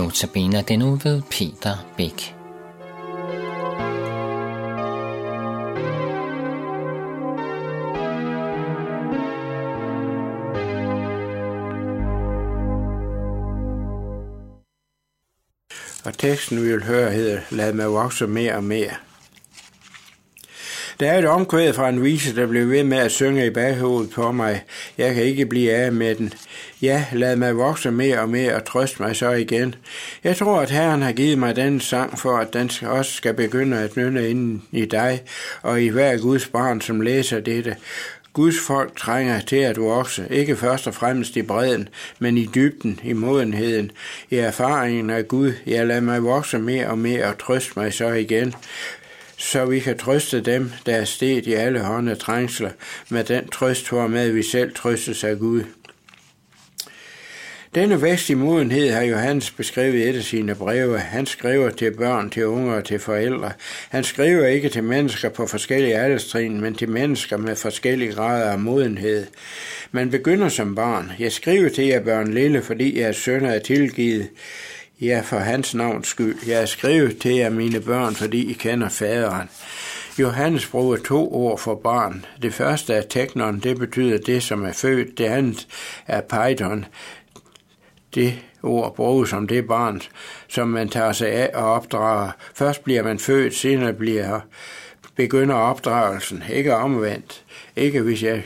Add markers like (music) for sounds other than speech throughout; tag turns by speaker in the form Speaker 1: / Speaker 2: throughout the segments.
Speaker 1: Notabene den nu ved Peter Bæk.
Speaker 2: Og teksten, vi vil høre, hedder, lad mig vokse mere og mere. Der er et omkvæd fra en vise, der blev ved med at synge i baghovedet på mig. Jeg kan ikke blive af med den. Ja, lad mig vokse mere og mere og trøste mig så igen. Jeg tror, at Herren har givet mig den sang for, at den også skal begynde at nynne ind i dig og i hver Guds barn, som læser dette. Guds folk trænger til at vokse, ikke først og fremmest i bredden, men i dybden, i modenheden, i erfaringen af Gud. Jeg lader mig vokse mere og mere og trøste mig så igen så vi kan trøste dem, der er sted i alle hånde trængsler, med den trøst, hvormed vi selv trøstes af Gud. Denne vækst i modenhed har Johannes beskrevet i et af sine breve. Han skriver til børn, til unge og til forældre. Han skriver ikke til mennesker på forskellige alderstrin, men til mennesker med forskellige grader af modenhed. Man begynder som barn. Jeg skriver til jer børn lille, fordi jeres sønner er tilgivet. Ja, for hans navns skyld. Jeg er skrevet til jer, mine børn, fordi I kender faderen. Johannes bruger to ord for barn. Det første er teknon, det betyder det, som er født. Det andet er python. Det ord bruges om det barn, som man tager sig af og opdrager. Først bliver man født, senere bliver begynder opdragelsen. Ikke omvendt. Ikke hvis jeg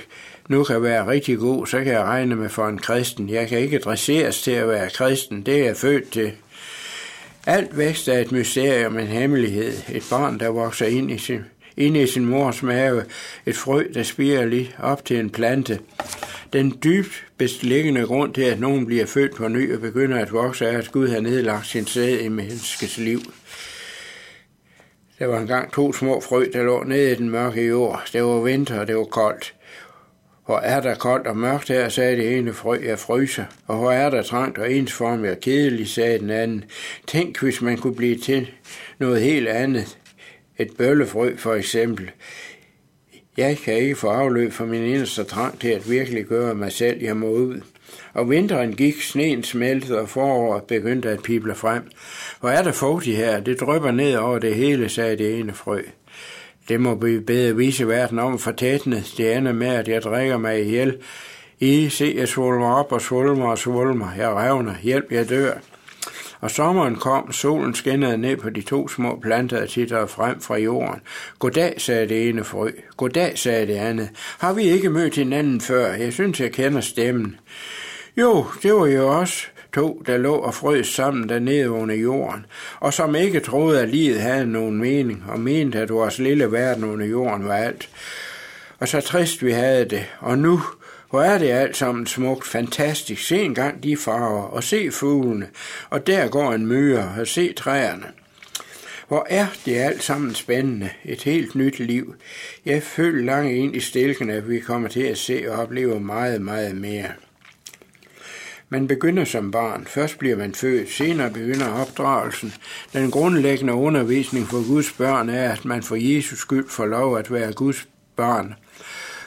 Speaker 2: nu kan være rigtig god, så kan jeg regne med for en kristen. Jeg kan ikke dresseres til at være kristen. Det er jeg født til. Alt vækst er et mysterium, en hemmelighed. Et barn, der vokser ind i sin, ind i sin mors mave. Et frø, der spiger lige op til en plante. Den dybt bestliggende grund til, at nogen bliver født på ny og begynder at vokse, er, at Gud har nedlagt sin sæd i menneskets liv. Der var engang to små frø, der lå nede i den mørke jord. Det var vinter, og det var koldt. Hvor er der koldt og mørkt her, sagde det ene frø, jeg fryser. Og hvor er der trangt og ensformigt og kedeligt, sagde den anden. Tænk, hvis man kunne blive til noget helt andet. Et bøllefrø for eksempel. Jeg kan ikke få afløb for min eneste trang til at virkelig gøre mig selv, jeg må ud. Og vinteren gik, sneen smeltede, og foråret begyndte at pible frem. Hvor er der fugtigt her? Det drøber ned over det hele, sagde det ene frø. Det må vi bede vise verden om for tætne. Det ender med, at jeg drikker mig ihjel. I se, jeg svulmer op og svulmer og svulmer. Jeg revner. Hjælp, jeg dør. Og sommeren kom, solen skinnede ned på de to små planter, der tittede frem fra jorden. Goddag, sagde det ene frø. Goddag, sagde det andet. Har vi ikke mødt hinanden før? Jeg synes, jeg kender stemmen. Jo, det var jo også to, der lå og frøs sammen dernede under jorden, og som ikke troede, at livet havde nogen mening, og mente, at vores lille verden under jorden var alt. Og så trist vi havde det, og nu, hvor er det alt sammen smukt, fantastisk. Se engang de farver, og se fuglene, og der går en myre, og se træerne. Hvor er det alt sammen spændende. Et helt nyt liv. Jeg føler langt ind i stilken, at vi kommer til at se og opleve meget, meget mere. Man begynder som barn. Først bliver man født, senere begynder opdragelsen. Den grundlæggende undervisning for Guds børn er, at man for Jesus skyld får lov at være Guds barn.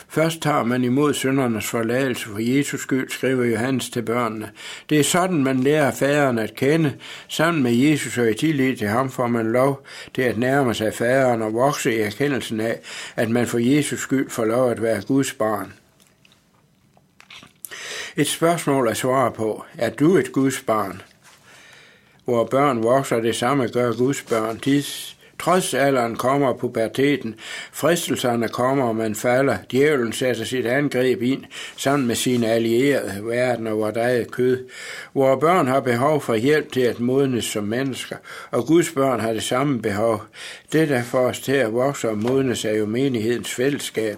Speaker 2: Først tager man imod syndernes forladelse for Jesus skyld, skriver Johannes til børnene. Det er sådan, man lærer faderen at kende. Sammen med Jesus og i tillid til ham får man lov til at nærme sig faderen og vokse i erkendelsen af, at man for Jesus skyld får lov at være Guds barn. Et spørgsmål at svare på. Er du et Guds barn? Hvor børn vokser, det samme gør Guds børn. Tids, trods alderen kommer puberteten, fristelserne kommer, og man falder. Djævlen sætter sit angreb ind sammen med sine allierede, verden og vores eget kød. Hvor børn har behov for hjælp til at modnes som mennesker, og Guds børn har det samme behov. Det, der får os til at vokse og modnes, er jo menighedens fællesskab,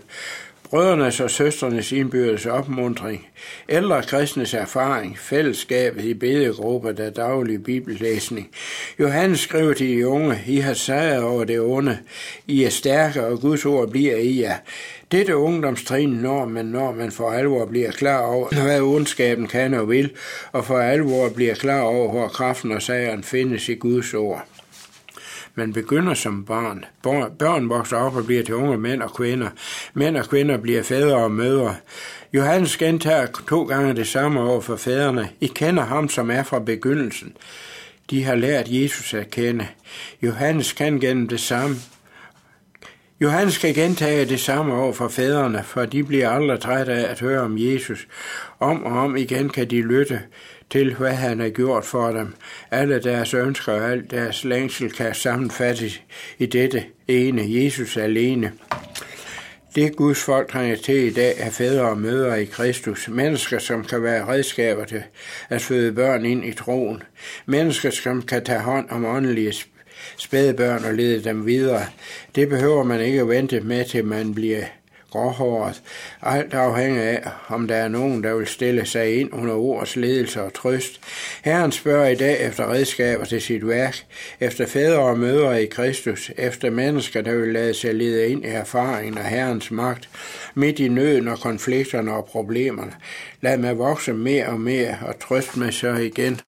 Speaker 2: brødrenes og søsternes indbyrdes opmundring, ældre kristnes erfaring, fællesskabet i bedegrupper, der daglig bibellæsning. Johannes skriver til de unge, I har sejret over det onde, I er stærke, og Guds ord bliver i jer. Dette ungdomstrin når man, når man for alvor bliver klar over, (clears throat) hvad ondskaben kan og vil, og for alvor bliver klar over, hvor kraften og sejren findes i Guds ord. Man begynder som barn. Børn vokser op og bliver til unge mænd og kvinder. Mænd og kvinder bliver fædre og mødre. Johannes gentager to gange det samme over for fædrene. I kender ham, som er fra begyndelsen. de har lært Jesus at kende. Johannes kan gennem det samme Johannes skal gentage det samme over for fædrene, for de bliver aldrig trætte af at høre om Jesus. Om og om igen kan de lytte til, hvad han har gjort for dem. Alle deres ønsker og alt deres længsel kan sammenfattes i dette ene, Jesus alene. Det Guds folk trænger til i dag er fædre og mødre i Kristus. Mennesker, som kan være redskaber til at føde børn ind i troen. Mennesker, som kan tage hånd om åndelige spædebørn og lede dem videre. Det behøver man ikke at vente med, til man bliver gråhåret. Alt afhænger af, om der er nogen, der vil stille sig ind under ordets ledelse og trøst. Herren spørger i dag efter redskaber til sit værk, efter fædre og mødre i Kristus, efter mennesker, der vil lade sig lede ind i erfaringen af Herrens magt, midt i nøden og konflikterne og problemerne. Lad mig vokse mere og mere og trøst mig så igen.